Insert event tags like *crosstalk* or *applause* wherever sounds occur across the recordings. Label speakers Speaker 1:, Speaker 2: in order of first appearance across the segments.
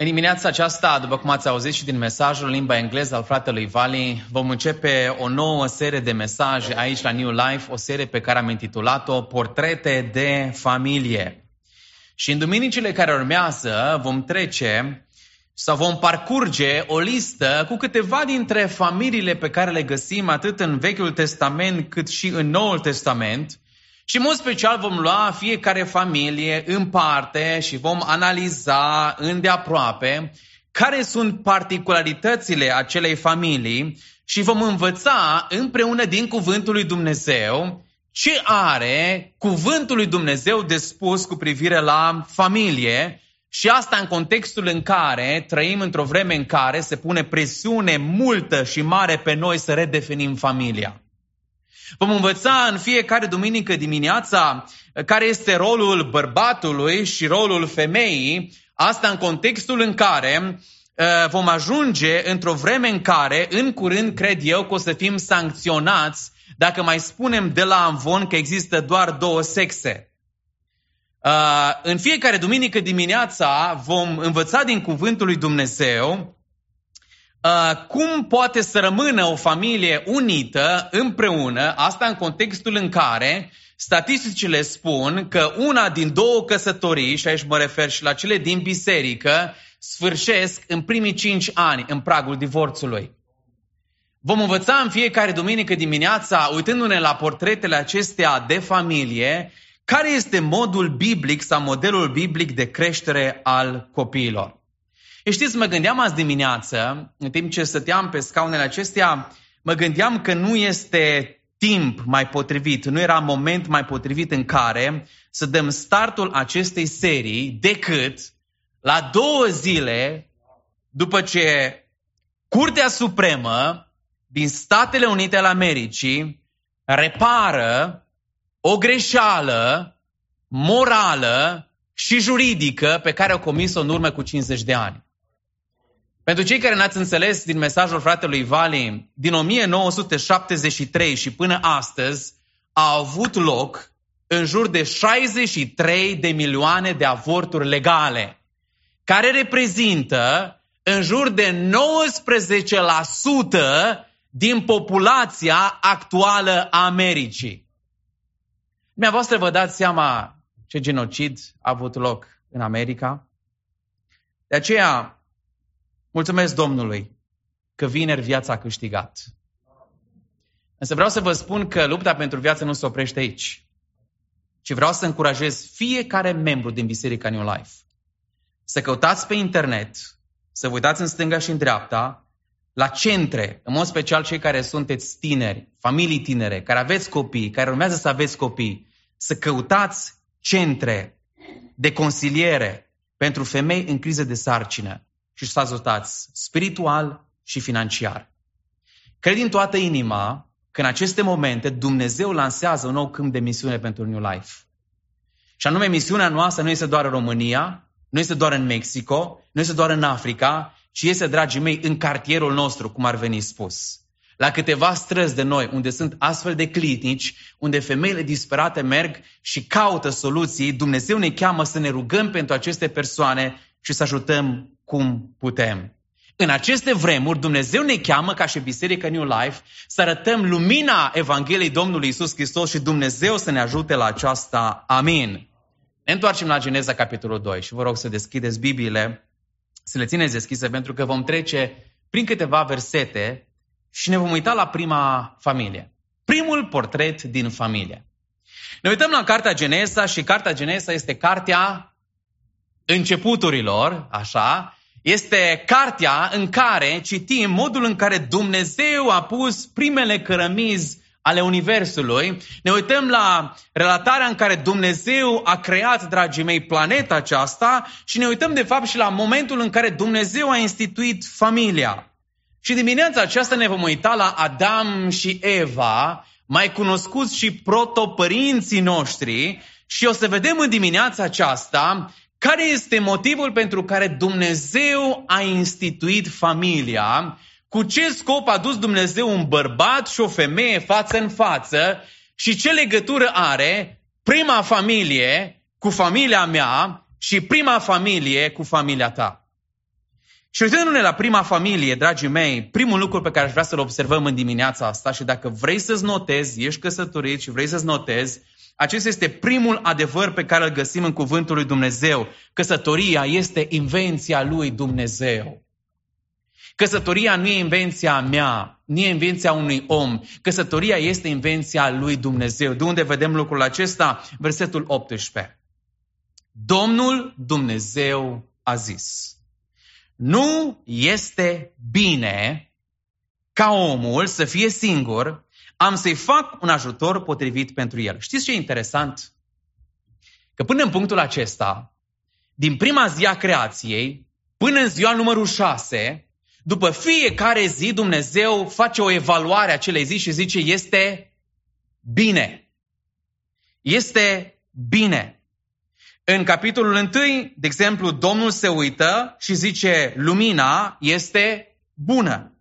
Speaker 1: În dimineața aceasta, după cum ați auzit și din mesajul în limba engleză al fratelui Vali, vom începe o nouă serie de mesaje aici la New Life, o serie pe care am intitulat-o Portrete de familie. Și în duminicile care urmează vom trece sau vom parcurge o listă cu câteva dintre familiile pe care le găsim atât în Vechiul Testament cât și în Noul Testament – și în mod special vom lua fiecare familie în parte și vom analiza îndeaproape care sunt particularitățile acelei familii și vom învăța împreună din Cuvântul lui Dumnezeu ce are Cuvântul lui Dumnezeu de spus cu privire la familie și asta în contextul în care trăim într-o vreme în care se pune presiune multă și mare pe noi să redefinim familia. Vom învăța în fiecare duminică dimineața care este rolul bărbatului și rolul femeii, asta în contextul în care uh, vom ajunge într-o vreme în care, în curând, cred eu, că o să fim sancționați dacă mai spunem de la amvon că există doar două sexe. Uh, în fiecare duminică dimineața vom învăța din Cuvântul lui Dumnezeu Uh, cum poate să rămână o familie unită împreună, asta în contextul în care statisticile spun că una din două căsătorii, și aici mă refer și la cele din biserică, sfârșesc în primii cinci ani în pragul divorțului. Vom învăța în fiecare duminică dimineața, uitându-ne la portretele acestea de familie, care este modul biblic sau modelul biblic de creștere al copiilor. Și știți, mă gândeam azi dimineață, în timp ce stăteam pe scaunele acestea, mă gândeam că nu este timp mai potrivit, nu era moment mai potrivit în care să dăm startul acestei serii decât la două zile după ce Curtea Supremă din Statele Unite ale Americii repară o greșeală morală și juridică pe care au comis-o în urmă cu 50 de ani. Pentru cei care n-ați înțeles din mesajul fratelui Vali, din 1973 și până astăzi a avut loc în jur de 63 de milioane de avorturi legale, care reprezintă în jur de 19% din populația actuală a Americii. Dumneavoastră vă dați seama ce genocid a avut loc în America? De aceea, Mulțumesc Domnului că vineri viața a câștigat. Însă vreau să vă spun că lupta pentru viață nu se oprește aici. Și vreau să încurajez fiecare membru din Biserica New Life să căutați pe internet, să vă uitați în stânga și în dreapta, la centre, în mod special cei care sunteți tineri, familii tinere, care aveți copii, care urmează să aveți copii, să căutați centre de consiliere pentru femei în criză de sarcină și să ajutați spiritual și financiar. Cred din toată inima că în aceste momente Dumnezeu lansează un nou câmp de misiune pentru New Life. Și anume, misiunea noastră nu este doar în România, nu este doar în Mexico, nu este doar în Africa, ci este, dragii mei, în cartierul nostru, cum ar veni spus. La câteva străzi de noi, unde sunt astfel de clinici, unde femeile disperate merg și caută soluții, Dumnezeu ne cheamă să ne rugăm pentru aceste persoane și să ajutăm cum putem. În aceste vremuri, Dumnezeu ne cheamă ca și Biserică New Life să arătăm lumina Evangheliei Domnului Isus Hristos și Dumnezeu să ne ajute la aceasta. Amin. Ne întoarcem la Geneza, capitolul 2 și vă rog să deschideți Bibliile, să le țineți deschise pentru că vom trece prin câteva versete și ne vom uita la prima familie. Primul portret din familie. Ne uităm la Cartea Genesa și Cartea Genesa este cartea începuturilor, așa, este cartea în care citim modul în care Dumnezeu a pus primele cărămizi ale Universului. Ne uităm la relatarea în care Dumnezeu a creat, dragii mei, planeta aceasta și ne uităm de fapt și la momentul în care Dumnezeu a instituit familia. Și dimineața aceasta ne vom uita la Adam și Eva, mai cunoscuți și protopărinții noștri, și o să vedem în dimineața aceasta care este motivul pentru care Dumnezeu a instituit familia? Cu ce scop a dus Dumnezeu un bărbat și o femeie față în față? Și ce legătură are prima familie cu familia mea și prima familie cu familia ta? Și uitându-ne la prima familie, dragii mei, primul lucru pe care aș vrea să-l observăm în dimineața asta și dacă vrei să-ți notezi, ești căsătorit și vrei să-ți notezi, acesta este primul adevăr pe care îl găsim în cuvântul lui Dumnezeu. Căsătoria este invenția lui Dumnezeu. Căsătoria nu e invenția mea, nu e invenția unui om. Căsătoria este invenția lui Dumnezeu. De unde vedem lucrul acesta? Versetul 18. Domnul Dumnezeu a zis, nu este bine ca omul să fie singur, am să-i fac un ajutor potrivit pentru el. Știți ce e interesant? Că până în punctul acesta, din prima zi a creației, până în ziua numărul 6, după fiecare zi Dumnezeu face o evaluare a acelei zi și zice este bine. Este bine. În capitolul 1, de exemplu, Domnul se uită și zice lumina este bună.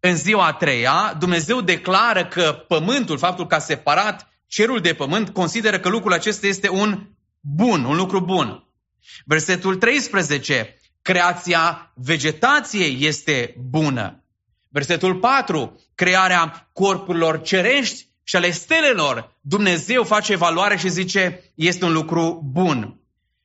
Speaker 1: În ziua a treia, Dumnezeu declară că pământul, faptul că a separat cerul de pământ, consideră că lucrul acesta este un bun, un lucru bun. Versetul 13, creația vegetației este bună. Versetul 4, crearea corpurilor cerești și ale stelelor. Dumnezeu face evaluare și zice, este un lucru bun.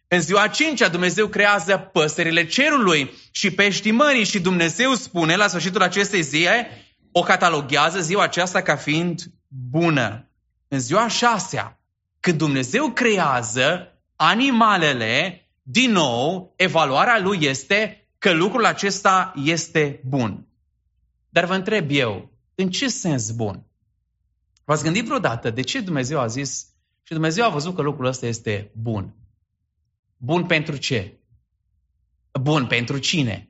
Speaker 1: În ziua a cincea Dumnezeu creează păsările cerului și peștii mării și Dumnezeu spune la sfârșitul acestei zile, o cataloghează ziua aceasta ca fiind bună. În ziua a șasea, când Dumnezeu creează animalele, din nou, evaluarea lui este că lucrul acesta este bun. Dar vă întreb eu, în ce sens bun? V-ați gândit vreodată de ce Dumnezeu a zis și Dumnezeu a văzut că lucrul ăsta este bun? Bun pentru ce? Bun pentru cine?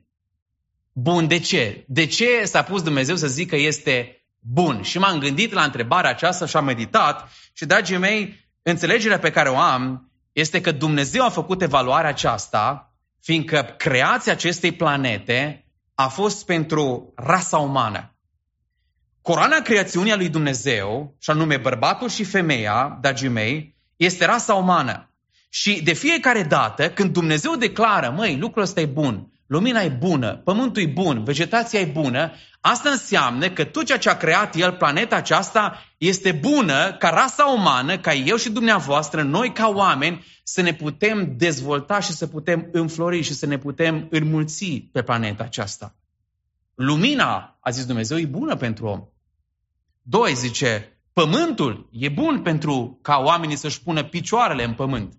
Speaker 1: Bun de ce? De ce s-a pus Dumnezeu să zică este bun? Și m-am gândit la întrebarea aceasta și am meditat și, dragii mei, înțelegerea pe care o am este că Dumnezeu a făcut evaluarea aceasta, fiindcă creația acestei planete a fost pentru rasa umană. Coroana creațiunii a lui Dumnezeu, și anume bărbatul și femeia, dragii mei, este rasa umană. Și de fiecare dată, când Dumnezeu declară, măi, lucrul ăsta e bun, lumina e bună, pământul e bun, vegetația e bună, asta înseamnă că tot ceea ce a creat El, planeta aceasta, este bună ca rasa umană, ca eu și dumneavoastră, noi ca oameni, să ne putem dezvolta și să putem înflori și să ne putem înmulți pe planeta aceasta. Lumina, a zis Dumnezeu, e bună pentru om. Doi, zice, pământul e bun pentru ca oamenii să-și pună picioarele în pământ.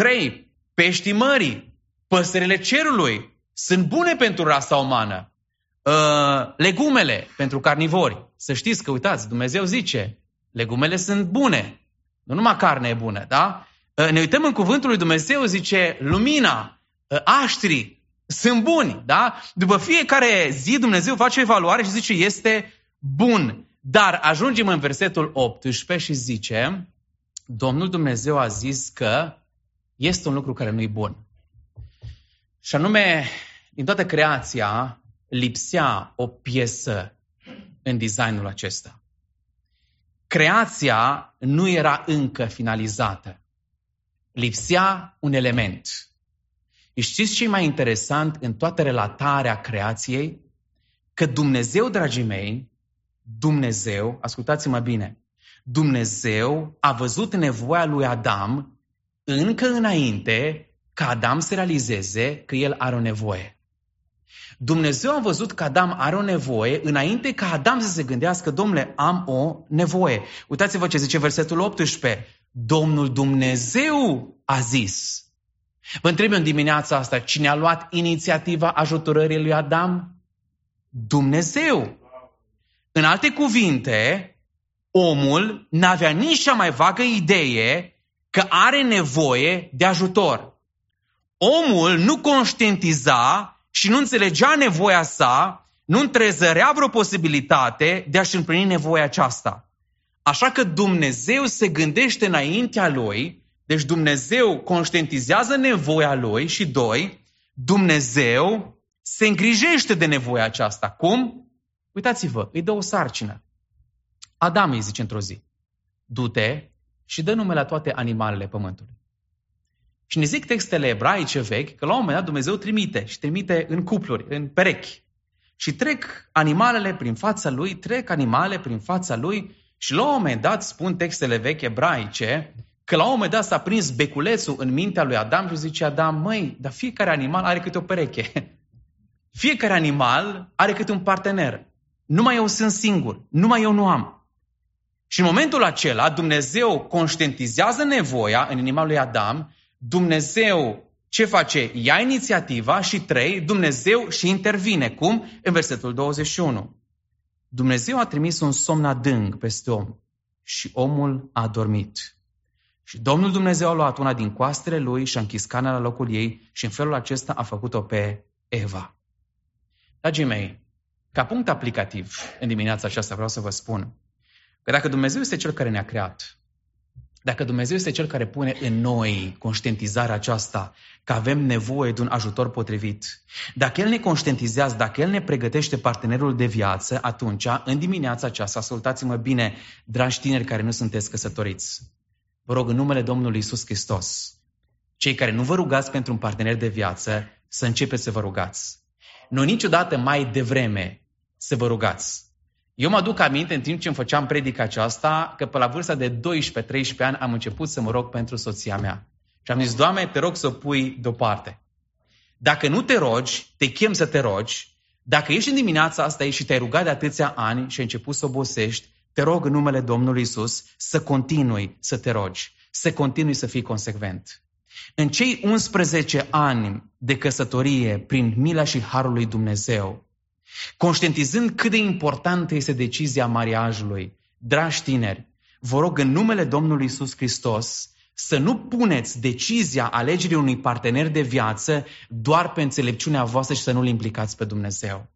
Speaker 1: Trei, peștii mării, păsările cerului sunt bune pentru rasa umană. Uh, legumele pentru carnivori. Să știți că, uitați, Dumnezeu zice, legumele sunt bune. Nu numai carne e bună, da? Uh, ne uităm în cuvântul lui Dumnezeu, zice, lumina, uh, aștrii, sunt buni, da? După fiecare zi Dumnezeu face o evaluare și zice, este bun. Dar ajungem în versetul 18 și zice, Domnul Dumnezeu a zis că este un lucru care nu e bun. Și anume, din toată creația, lipsea o piesă în designul acesta. Creația nu era încă finalizată. Lipsea un element. Și știți ce e mai interesant în toată relatarea creației? Că Dumnezeu, dragii mei, Dumnezeu, ascultați-mă bine, Dumnezeu a văzut nevoia lui Adam încă înainte ca Adam să realizeze că el are o nevoie. Dumnezeu a văzut că Adam are o nevoie înainte ca Adam să se gândească, domnule, am o nevoie. Uitați-vă ce zice versetul 18. Domnul Dumnezeu a zis. Vă întreb în dimineața asta, cine a luat inițiativa ajutorării lui Adam? Dumnezeu. În alte cuvinte, omul n-avea nici cea mai vagă idee că are nevoie de ajutor. Omul nu conștientiza și nu înțelegea nevoia sa, nu întrezărea vreo posibilitate de a-și împlini nevoia aceasta. Așa că Dumnezeu se gândește înaintea lui, deci Dumnezeu conștientizează nevoia lui și doi, Dumnezeu se îngrijește de nevoia aceasta. Cum? Uitați-vă, îi dă o sarcină. Adam îi zice într-o zi, du-te și dă nume la toate animalele pământului. Și ne zic textele ebraice vechi că la un moment dat Dumnezeu trimite și trimite în cupluri, în perechi. Și trec animalele prin fața lui, trec animale prin fața lui și la un moment dat spun textele vechi ebraice că la un moment dat s-a prins beculețul în mintea lui Adam și zice Adam, măi, dar fiecare animal are câte o pereche. *laughs* Fiecare animal are câte un partener. Numai eu sunt singur, numai eu nu am. Și în momentul acela Dumnezeu conștientizează nevoia în inima lui Adam, Dumnezeu ce face? Ia inițiativa și trei, Dumnezeu și intervine. Cum? În versetul 21. Dumnezeu a trimis un somn adânc peste om și omul a dormit. Și Domnul Dumnezeu a luat una din coastele lui și a închis cana la locul ei și în felul acesta a făcut-o pe Eva. Dragii mei, ca punct aplicativ în dimineața aceasta vreau să vă spun că dacă Dumnezeu este Cel care ne-a creat, dacă Dumnezeu este Cel care pune în noi conștientizarea aceasta că avem nevoie de un ajutor potrivit, dacă El ne conștientizează, dacă El ne pregătește partenerul de viață, atunci, în dimineața aceasta, ascultați-mă bine, dragi tineri care nu sunteți căsătoriți, vă rog în numele Domnului Isus Hristos, cei care nu vă rugați pentru un partener de viață, să începeți să vă rugați. Nu niciodată mai devreme să vă rugați. Eu mă aduc aminte în timp ce îmi făceam predica aceasta că pe la vârsta de 12-13 ani am început să mă rog pentru soția mea. Și am zis, Doamne, te rog să o pui deoparte. Dacă nu te rogi, te chem să te rogi. Dacă ești în dimineața asta și te-ai rugat de atâția ani și ai început să obosești, te rog în numele Domnului Isus să continui să te rogi, să continui să fii consecvent. În cei 11 ani de căsătorie, prin mila și harul lui Dumnezeu, conștientizând cât de importantă este decizia mariajului, dragi tineri, vă rog în numele Domnului Isus Hristos să nu puneți decizia alegerii unui partener de viață doar pe înțelepciunea voastră și să nu-L implicați pe Dumnezeu.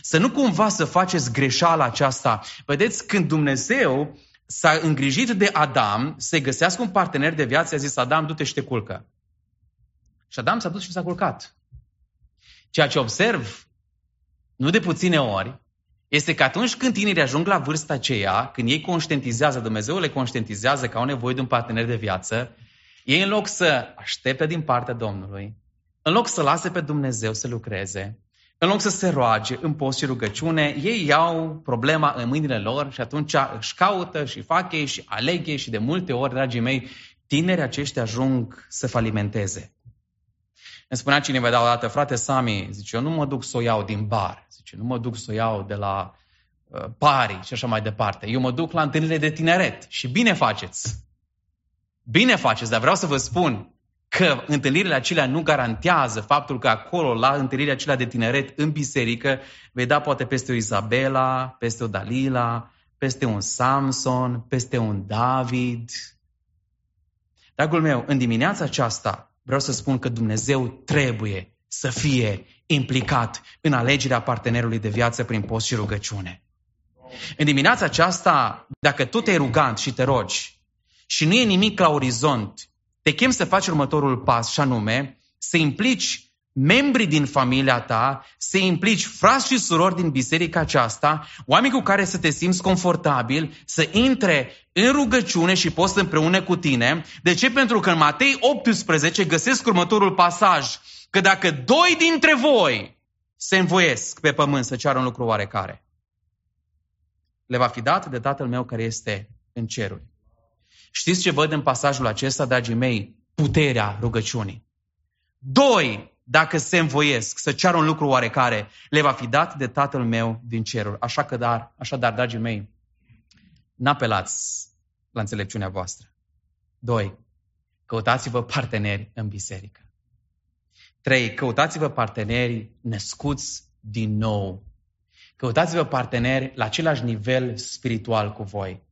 Speaker 1: Să nu cumva să faceți greșeala aceasta. Vedeți, când Dumnezeu s-a îngrijit de Adam să găsească un partener de viață, a zis Adam, du-te și te culcă. Și Adam s-a dus și s-a culcat. Ceea ce observ, nu de puține ori, este că atunci când tinerii ajung la vârsta aceea, când ei conștientizează, Dumnezeu le conștientizează că au nevoie de un partener de viață, ei în loc să aștepte din partea Domnului, în loc să lase pe Dumnezeu să lucreze, în loc să se roage în post și rugăciune, ei iau problema în mâinile lor și atunci își caută și fac ei și aleg ei și de multe ori, dragii mei, tinerii aceștia ajung să falimenteze. Îmi spunea cineva de o dată, frate Sami, zice, eu nu mă duc să o iau din bar, zice, nu mă duc să o iau de la uh, pari și așa mai departe. Eu mă duc la întâlnirile de tineret și bine faceți. Bine faceți, dar vreau să vă spun, că întâlnirile acelea nu garantează faptul că acolo, la întâlnirile acelea de tineret în biserică, vei da poate peste o Isabela, peste o Dalila, peste un Samson, peste un David. Dragul meu, în dimineața aceasta vreau să spun că Dumnezeu trebuie să fie implicat în alegerea partenerului de viață prin post și rugăciune. În dimineața aceasta, dacă tu te-ai rugat și te rogi și nu e nimic la orizont te chem să faci următorul pas și anume să implici membrii din familia ta, să implici frați și surori din biserica aceasta, oameni cu care să te simți confortabil, să intre în rugăciune și post împreună cu tine. De ce? Pentru că în Matei 18 găsesc următorul pasaj, că dacă doi dintre voi se învoiesc pe pământ să ceară un lucru oarecare, le va fi dat de Tatăl meu care este în ceruri. Știți ce văd în pasajul acesta, dragii mei? Puterea rugăciunii. Doi, dacă se învoiesc să ceară un lucru oarecare, le va fi dat de Tatăl meu din ceruri. Așa că, dar, așadar, dragii mei, n-apelați la înțelepciunea voastră. Doi, căutați-vă parteneri în biserică. Trei, căutați-vă parteneri născuți din nou. Căutați-vă parteneri la același nivel spiritual cu voi.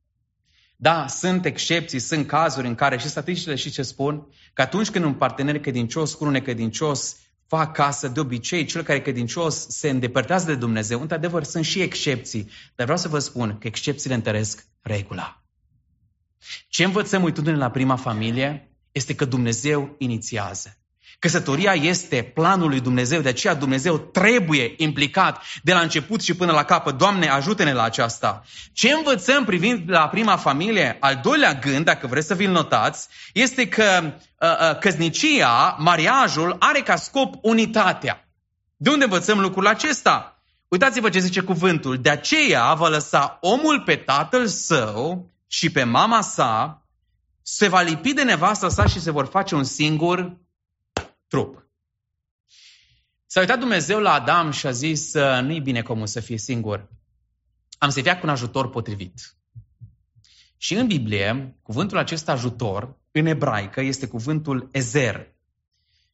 Speaker 1: Da, sunt excepții, sunt cazuri în care și statisticile și ce spun, că atunci când un partener credincios cu un necredincios fac casă, de obicei, cel care e credincios se îndepărtează de Dumnezeu. Într-adevăr, sunt și excepții, dar vreau să vă spun că excepțiile întăresc regula. Ce învățăm uitându-ne la prima familie este că Dumnezeu inițiază. Căsătoria este planul lui Dumnezeu, de aceea Dumnezeu trebuie implicat de la început și până la capăt. Doamne, ajută-ne la aceasta. Ce învățăm privind la prima familie? Al doilea gând, dacă vreți să vi-l notați, este că uh, uh, căsnicia, mariajul, are ca scop unitatea. De unde învățăm lucrul acesta? Uitați-vă ce zice cuvântul. De aceea va lăsa omul pe tatăl său și pe mama sa, se va lipi de nevastă sa și se vor face un singur trup. S-a uitat Dumnezeu la Adam și a zis, nu-i bine comul să fie singur. Am să-i cu un ajutor potrivit. Și în Biblie, cuvântul acest ajutor, în ebraică, este cuvântul ezer.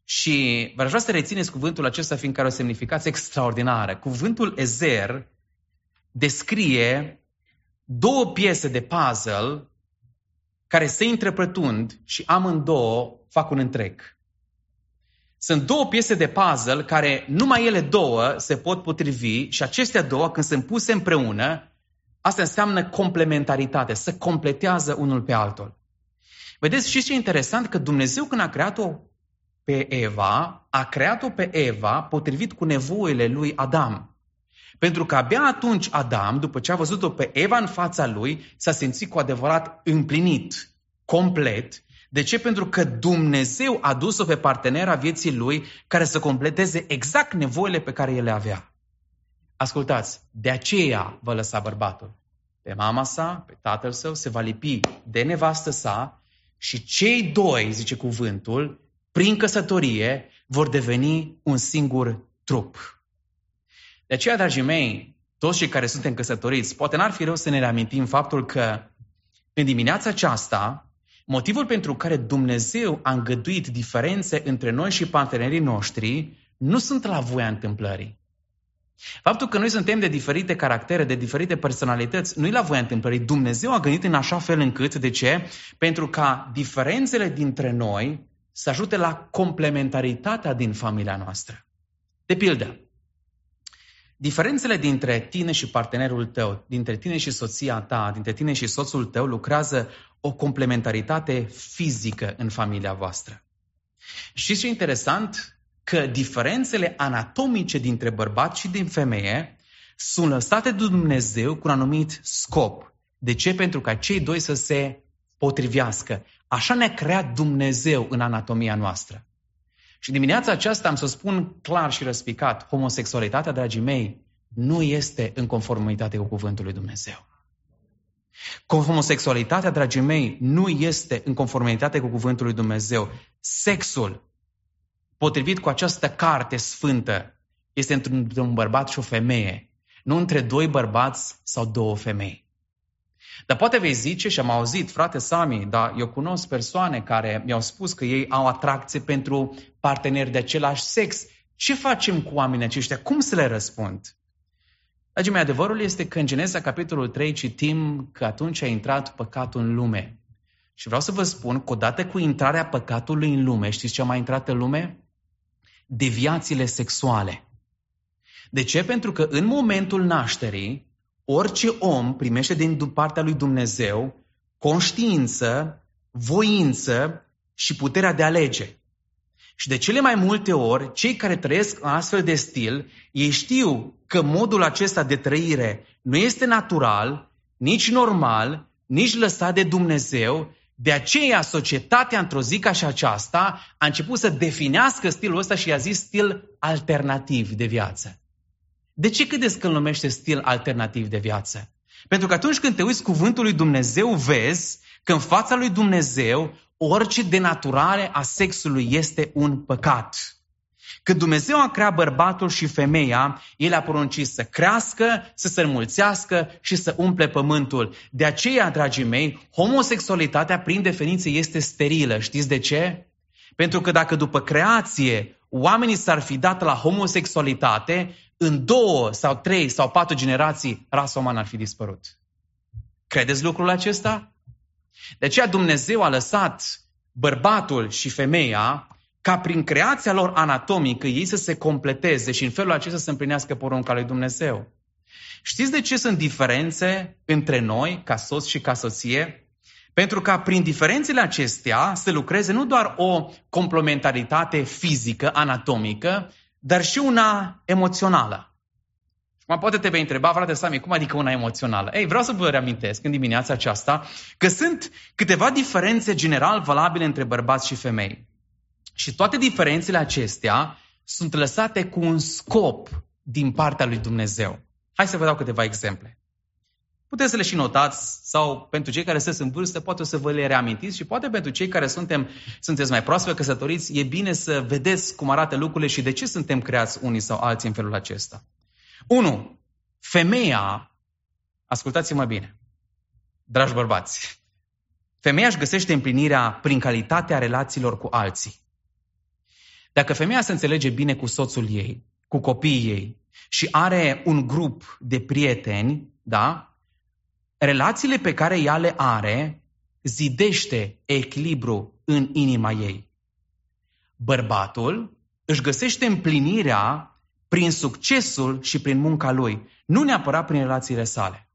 Speaker 1: Și vă vrea să rețineți cuvântul acesta, fiindcă are o semnificație extraordinară. Cuvântul ezer descrie două piese de puzzle care se interpretând și amândouă fac un întreg. Sunt două piese de puzzle care numai ele două se pot potrivi și acestea două, când sunt puse împreună, asta înseamnă complementaritate, să completează unul pe altul. Vedeți, și ce e interesant? Că Dumnezeu când a creat-o pe Eva, a creat-o pe Eva potrivit cu nevoile lui Adam. Pentru că abia atunci Adam, după ce a văzut-o pe Eva în fața lui, s-a simțit cu adevărat împlinit, complet de ce? Pentru că Dumnezeu a dus-o pe partenera vieții lui care să completeze exact nevoile pe care el le avea. Ascultați, de aceea vă lăsa bărbatul. Pe mama sa, pe tatăl său, se va lipi de nevastă sa și cei doi, zice cuvântul, prin căsătorie, vor deveni un singur trup. De aceea, dragii mei, toți cei care suntem căsătoriți, poate n-ar fi rău să ne reamintim faptul că în dimineața aceasta Motivul pentru care Dumnezeu a îngăduit diferențe între noi și partenerii noștri nu sunt la voia întâmplării. Faptul că noi suntem de diferite caractere, de diferite personalități, nu e la voia întâmplării. Dumnezeu a gândit în așa fel încât, de ce? Pentru ca diferențele dintre noi să ajute la complementaritatea din familia noastră. De pildă, Diferențele dintre tine și partenerul tău, dintre tine și soția ta, dintre tine și soțul tău lucrează o complementaritate fizică în familia voastră. Și ce interesant? Că diferențele anatomice dintre bărbat și din femeie sunt lăsate de Dumnezeu cu un anumit scop. De ce? Pentru ca cei doi să se potrivească. Așa ne-a creat Dumnezeu în anatomia noastră. Și dimineața aceasta am să spun clar și răspicat, homosexualitatea, dragii mei, nu este în conformitate cu cuvântul lui Dumnezeu. Homosexualitatea, dragii mei, nu este în conformitate cu cuvântul lui Dumnezeu. Sexul, potrivit cu această carte sfântă, este între un bărbat și o femeie, nu între doi bărbați sau două femei. Dar poate vei zice, și am auzit, frate Sami, dar eu cunosc persoane care mi-au spus că ei au atracție pentru parteneri de același sex. Ce facem cu oamenii aceștia? Cum să le răspund? Dragii mei, adevărul este că în Genesa, capitolul 3, citim că atunci a intrat păcatul în lume. Și vreau să vă spun că odată cu intrarea păcatului în lume, știți ce a mai intrat în lume? Deviațiile sexuale. De ce? Pentru că în momentul nașterii, orice om primește din partea lui Dumnezeu conștiință, voință și puterea de a alege. Și de cele mai multe ori, cei care trăiesc în astfel de stil, ei știu că modul acesta de trăire nu este natural, nici normal, nici lăsat de Dumnezeu, de aceea societatea într-o zi ca și aceasta a început să definească stilul ăsta și i-a zis stil alternativ de viață. De ce credeți că îl numește stil alternativ de viață? Pentru că atunci când te uiți cuvântul lui Dumnezeu, vezi că în fața lui Dumnezeu orice denaturare a sexului este un păcat. Când Dumnezeu a creat bărbatul și femeia, El a poruncit să crească, să se înmulțească și să umple pământul. De aceea, dragii mei, homosexualitatea, prin definiție, este sterilă. Știți de ce? Pentru că dacă după creație oamenii s-ar fi dat la homosexualitate, în două sau trei sau patru generații, rasa umană ar fi dispărut. Credeți lucrul acesta? De aceea Dumnezeu a lăsat bărbatul și femeia ca prin creația lor anatomică ei să se completeze și în felul acesta să împlinească porunca lui Dumnezeu. Știți de ce sunt diferențe între noi, ca soț și ca soție? Pentru ca prin diferențele acestea să lucreze nu doar o complementaritate fizică, anatomică, dar și una emoțională. Mă poate te vei întreba, frate Sami, cum adică una emoțională? Ei, vreau să vă reamintesc în dimineața aceasta că sunt câteva diferențe general valabile între bărbați și femei. Și toate diferențele acestea sunt lăsate cu un scop din partea lui Dumnezeu. Hai să vă dau câteva exemple. Puteți să le și notați sau pentru cei care sunt în vârstă, poate o să vă le reamintiți și poate pentru cei care suntem, sunteți mai proaspăt căsătoriți, e bine să vedeți cum arată lucrurile și de ce suntem creați unii sau alții în felul acesta. 1. Femeia, ascultați-mă bine, dragi bărbați, femeia își găsește împlinirea prin calitatea relațiilor cu alții. Dacă femeia se înțelege bine cu soțul ei, cu copiii ei și are un grup de prieteni, da? Relațiile pe care ea le are zidește echilibru în inima ei. Bărbatul își găsește împlinirea prin succesul și prin munca lui, nu neapărat prin relațiile sale.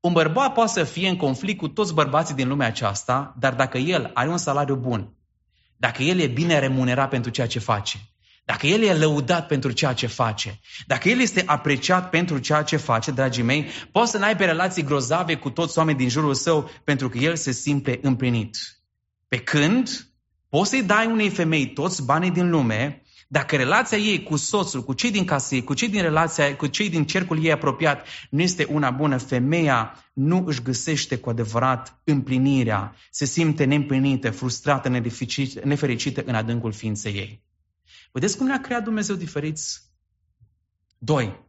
Speaker 1: Un bărbat poate să fie în conflict cu toți bărbații din lumea aceasta, dar dacă el are un salariu bun, dacă el e bine remunerat pentru ceea ce face, dacă el e lăudat pentru ceea ce face, dacă el este apreciat pentru ceea ce face, dragii mei, poate să n-aibă relații grozave cu toți oamenii din jurul său pentru că el se simte împlinit. Pe când poți să-i dai unei femei toți banii din lume, dacă relația ei cu soțul, cu cei din casă ei, cu cei din relația, cu cei din cercul ei apropiat nu este una bună, femeia nu își găsește cu adevărat împlinirea, se simte neîmplinită, frustrată, nefericită în adâncul ființei ei. Vedeți cum ne-a creat Dumnezeu diferiți? Doi.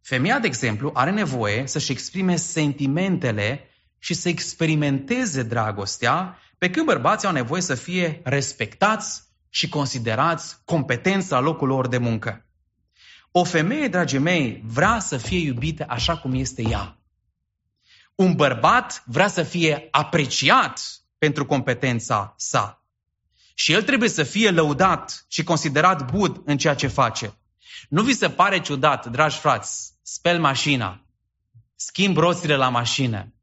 Speaker 1: Femeia, de exemplu, are nevoie să-și exprime sentimentele și să experimenteze dragostea, pe când bărbații au nevoie să fie respectați și considerați competența la locul lor de muncă. O femeie, dragii mei, vrea să fie iubită așa cum este ea. Un bărbat vrea să fie apreciat pentru competența sa. Și el trebuie să fie lăudat și considerat bud în ceea ce face. Nu vi se pare ciudat, dragi frați, speli mașina, schimb roțile la mașină,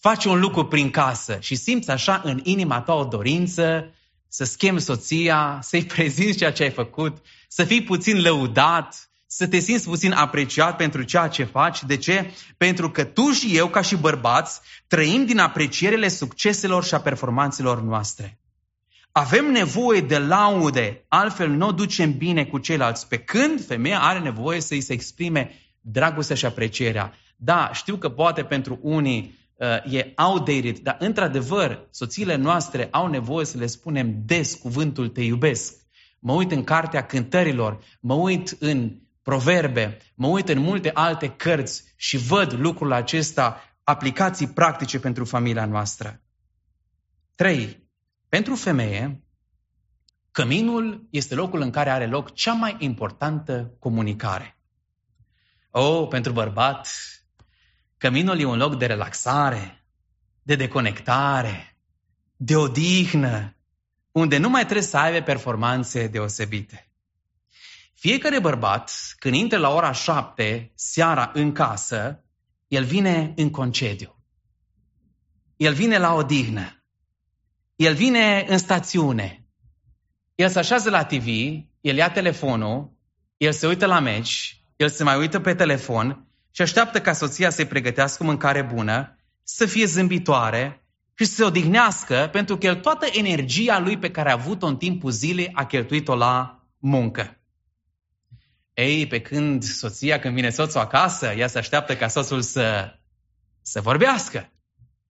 Speaker 1: faci un lucru prin casă și simți așa în inima ta o dorință să schimbi soția, să-i *laughs* prezinți ceea ce ai făcut, să fii puțin lăudat, să te simți puțin apreciat pentru ceea ce faci. De ce? Pentru că tu și eu, ca și bărbați, trăim din aprecierile succeselor și a performanțelor noastre. Avem nevoie de laude, altfel nu o ducem bine cu ceilalți. Pe când femeia are nevoie să îi se exprime dragostea și aprecierea. Da, știu că poate pentru unii uh, e outdated, dar într-adevăr, soțiile noastre au nevoie să le spunem des cuvântul te iubesc. Mă uit în cartea cântărilor, mă uit în proverbe, mă uit în multe alte cărți și văd lucrul acesta, aplicații practice pentru familia noastră. 3. Pentru femeie, căminul este locul în care are loc cea mai importantă comunicare. Oh, pentru bărbat, căminul e un loc de relaxare, de deconectare, de odihnă, unde nu mai trebuie să aibă performanțe deosebite. Fiecare bărbat, când intră la ora șapte seara în casă, el vine în concediu. El vine la odihnă. El vine în stațiune. El se așează la TV, el ia telefonul, el se uită la meci, el se mai uită pe telefon și așteaptă ca soția să-i pregătească o mâncare bună, să fie zâmbitoare și să se odihnească pentru că el toată energia lui pe care a avut-o în timpul zilei a cheltuit-o la muncă. Ei, pe când soția, când vine soțul acasă, ea se așteaptă ca soțul să, să vorbească.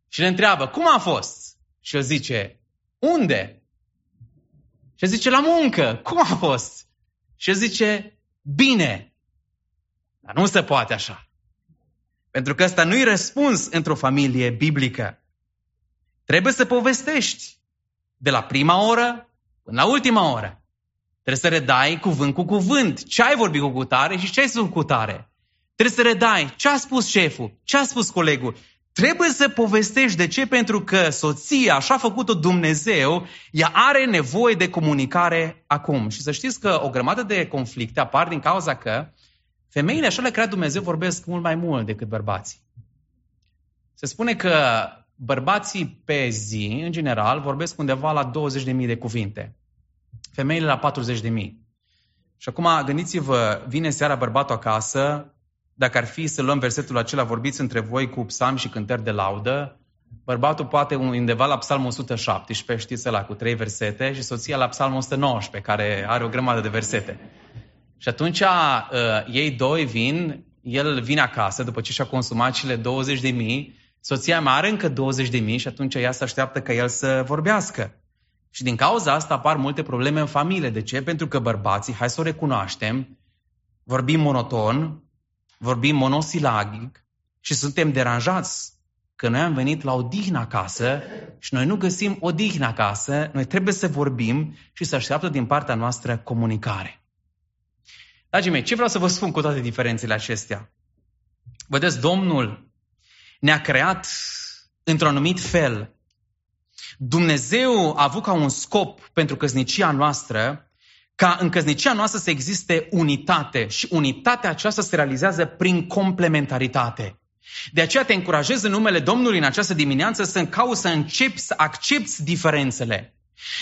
Speaker 1: Și le întreabă, cum a fost? Și el zice, unde? Și el zice, la muncă. Cum a fost? Și el zice, bine. Dar nu se poate așa. Pentru că ăsta nu-i răspuns într-o familie biblică. Trebuie să povestești de la prima oră până la ultima oră. Trebuie să redai cuvânt cu cuvânt. Ce ai vorbit cu cutare și ce ai spus cu cutare. Trebuie să redai ce a spus șeful, ce a spus colegul. Trebuie să povestești de ce? Pentru că soția, așa a făcut-o Dumnezeu, ea are nevoie de comunicare acum. Și să știți că o grămadă de conflicte apar din cauza că femeile, așa le crea Dumnezeu, vorbesc mult mai mult decât bărbații. Se spune că bărbații pe zi, în general, vorbesc undeva la 20.000 de cuvinte. Femeile la 40.000. Și acum gândiți-vă, vine seara bărbatul acasă, dacă ar fi să luăm versetul acela, vorbiți între voi cu psalm și cântări de laudă, bărbatul poate undeva la psalmul 117, știți la cu trei versete, și soția la psalmul 119, care are o grămadă de versete. Și atunci uh, ei doi vin, el vine acasă după ce și-a consumat cele 20 de mii, soția mai are încă 20 de mii și atunci ea se așteaptă ca el să vorbească. Și din cauza asta apar multe probleme în familie. De ce? Pentru că bărbații, hai să o recunoaștem, vorbim monoton, vorbim monosilagic și suntem deranjați că noi am venit la odihnă acasă și noi nu găsim odihnă acasă, noi trebuie să vorbim și să așteaptă din partea noastră comunicare. Dragii mei, ce vreau să vă spun cu toate diferențele acestea? Vedeți, Domnul ne-a creat într-un anumit fel. Dumnezeu a avut ca un scop pentru căsnicia noastră ca în căsnicia noastră să existe unitate și unitatea aceasta se realizează prin complementaritate. De aceea te încurajez în numele Domnului în această dimineață să încauți să începi să accepti diferențele.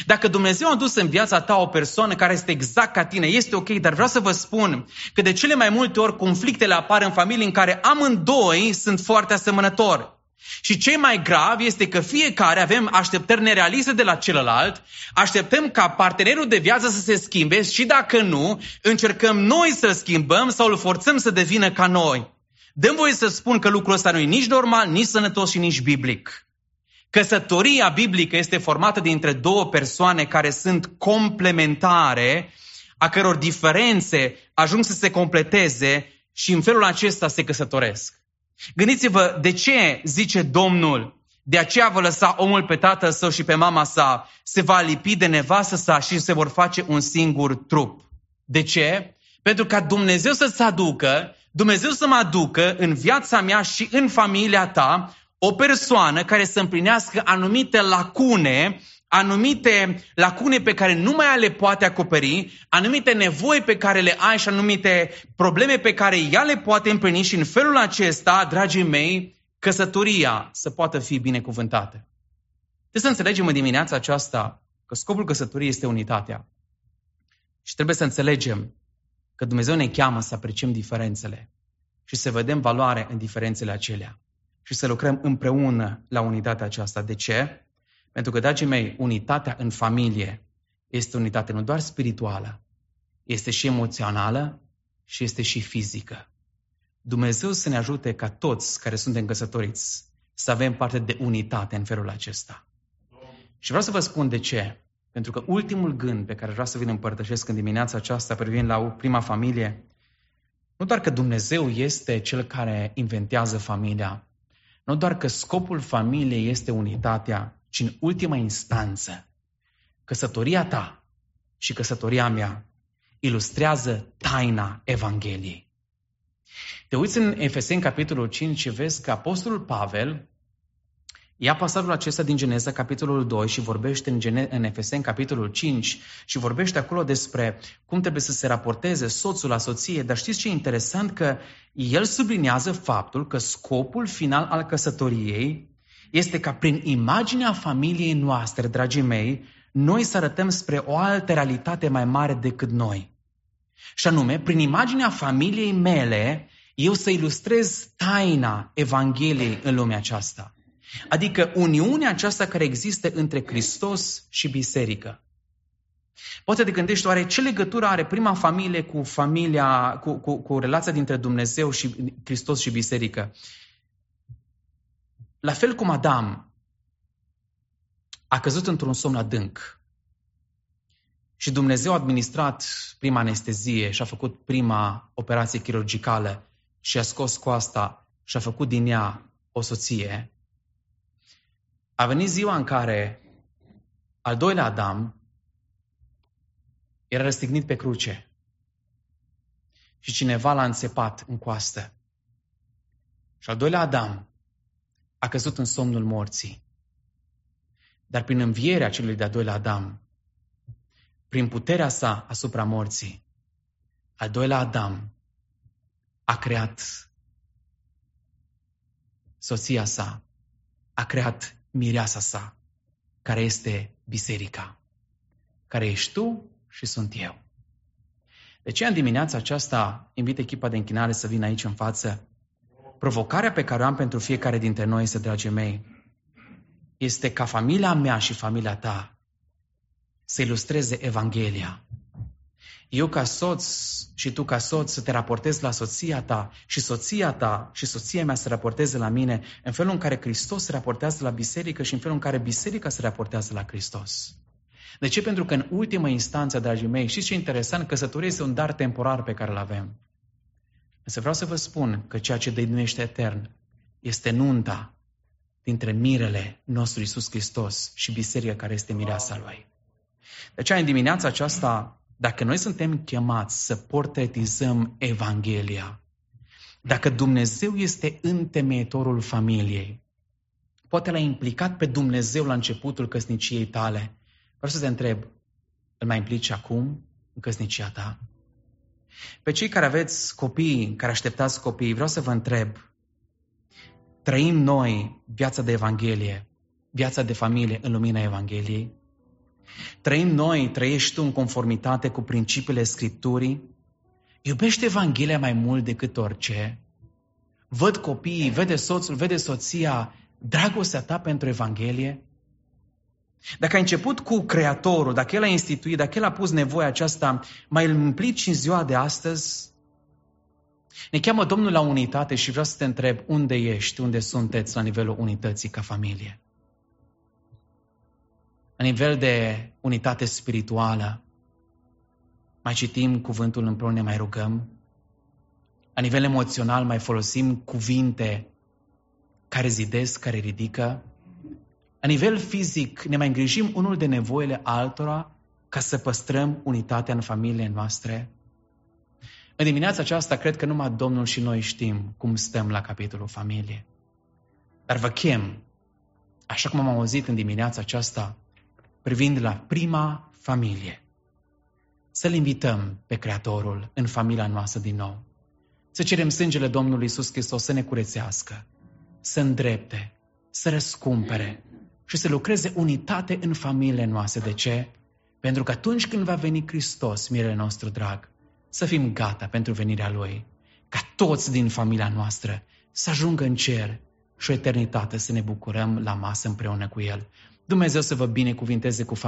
Speaker 1: Dacă Dumnezeu a dus în viața ta o persoană care este exact ca tine, este ok, dar vreau să vă spun că de cele mai multe ori conflictele apar în familii în care amândoi sunt foarte asemănători. Și ce mai grav este că fiecare avem așteptări nerealiste de la celălalt, așteptăm ca partenerul de viață să se schimbe și dacă nu, încercăm noi să-l schimbăm sau îl forțăm să devină ca noi. Dăm voie să spun că lucrul ăsta nu e nici normal, nici sănătos și nici biblic. Căsătoria biblică este formată dintre două persoane care sunt complementare, a căror diferențe ajung să se completeze și în felul acesta se căsătoresc. Gândiți-vă de ce zice Domnul, de aceea vă lăsa omul pe tatăl său și pe mama sa, se va lipi de nevastă sa și se vor face un singur trup. De ce? Pentru ca Dumnezeu să-ți aducă, Dumnezeu să mă aducă în viața mea și în familia ta o persoană care să împlinească anumite lacune, anumite lacune pe care numai le poate acoperi, anumite nevoi pe care le ai și anumite probleme pe care ea le poate împlini și în felul acesta, dragii mei, căsătoria să poată fi binecuvântată. Trebuie să înțelegem în dimineața aceasta că scopul căsătoriei este unitatea. Și trebuie să înțelegem că Dumnezeu ne cheamă să apreciem diferențele și să vedem valoare în diferențele acelea și să lucrăm împreună la unitatea aceasta. De ce? Pentru că, dragii mei, unitatea în familie este unitate nu doar spirituală, este și emoțională și este și fizică. Dumnezeu să ne ajute ca toți care suntem căsătoriți să avem parte de unitate în felul acesta. Și vreau să vă spun de ce. Pentru că ultimul gând pe care vreau să vin împărtășesc în dimineața aceasta privind la prima familie, nu doar că Dumnezeu este cel care inventează familia, nu doar că scopul familiei este unitatea, ci în ultima instanță, căsătoria ta și căsătoria mea ilustrează taina Evangheliei. Te uiți în Efeseni, capitolul 5, și vezi că Apostolul Pavel ia pasajul acesta din Geneza, capitolul 2, și vorbește în, Gene- în Efeseni, capitolul 5, și vorbește acolo despre cum trebuie să se raporteze soțul la soție. Dar știți ce e interesant? Că el sublinează faptul că scopul final al căsătoriei este ca prin imaginea familiei noastre, dragii mei, noi să arătăm spre o altă realitate mai mare decât noi. Și anume, prin imaginea familiei mele, eu să ilustrez taina Evangheliei în lumea aceasta. Adică uniunea aceasta care există între Hristos și biserică. Poate te gândești, oare ce legătură are prima familie cu familia, cu, cu, cu relația dintre Dumnezeu și Hristos și biserică? La fel cum Adam a căzut într-un somn adânc și Dumnezeu a administrat prima anestezie și a făcut prima operație chirurgicală și a scos coasta și a făcut din ea o soție, a venit ziua în care al doilea Adam era răstignit pe cruce și cineva l-a înțepat în coastă. Și al doilea Adam a căzut în somnul morții. Dar prin învierea celui de-al doilea Adam, prin puterea sa asupra morții, al doilea Adam a creat soția sa, a creat mireasa sa, care este biserica, care ești tu și sunt eu. De ce în dimineața aceasta invit echipa de închinare să vină aici în față? Provocarea pe care o am pentru fiecare dintre noi este, dragii mei, este ca familia mea și familia ta să ilustreze Evanghelia. Eu ca soț și tu ca soț să te raportezi la soția ta și soția ta și soția mea să raporteze la mine în felul în care Hristos se raportează la biserică și în felul în care biserica se raportează la Hristos. De ce? Pentru că în ultimă instanță, dragii mei, știți ce interesant? Căsătoria este un dar temporar pe care îl avem. Însă vreau să vă spun că ceea ce dăinuiește etern este nunta dintre mirele nostru Iisus Hristos și biserica care este mireasa Lui. De aceea, în dimineața aceasta, dacă noi suntem chemați să portretizăm Evanghelia, dacă Dumnezeu este întemeitorul familiei, poate l-a implicat pe Dumnezeu la începutul căsniciei tale. Vreau să te întreb, îl mai implici acum în căsnicia ta? Pe cei care aveți copii, care așteptați copii, vreau să vă întreb, trăim noi viața de Evanghelie, viața de familie în lumina Evangheliei? Trăim noi, trăiești tu în conformitate cu principiile Scripturii? Iubește Evanghelia mai mult decât orice? Văd copiii, vede soțul, vede soția, dragostea ta pentru Evanghelie? Dacă ai început cu Creatorul, dacă El a instituit, dacă El a pus nevoia aceasta, mai îl implici în ziua de astăzi? Ne cheamă Domnul la unitate și vreau să te întreb unde ești, unde sunteți la nivelul unității ca familie. La nivel de unitate spirituală, mai citim cuvântul împreună, mai rugăm. La nivel emoțional mai folosim cuvinte care zidesc, care ridică. La nivel fizic ne mai îngrijim unul de nevoile altora ca să păstrăm unitatea în familiile noastre. În dimineața aceasta cred că numai Domnul și noi știm cum stăm la capitolul familie. Dar vă chem, așa cum am auzit în dimineața aceasta, privind la prima familie. Să-L invităm pe Creatorul în familia noastră din nou. Să cerem sângele Domnului Iisus Hristos să ne curețească, să îndrepte, să răscumpere și să lucreze unitate în familiile noastre. De ce? Pentru că atunci când va veni Hristos, mirele nostru drag, să fim gata pentru venirea Lui, ca toți din familia noastră să ajungă în cer și o eternitate să ne bucurăm la masă împreună cu El. Dumnezeu să vă binecuvinteze cu familia.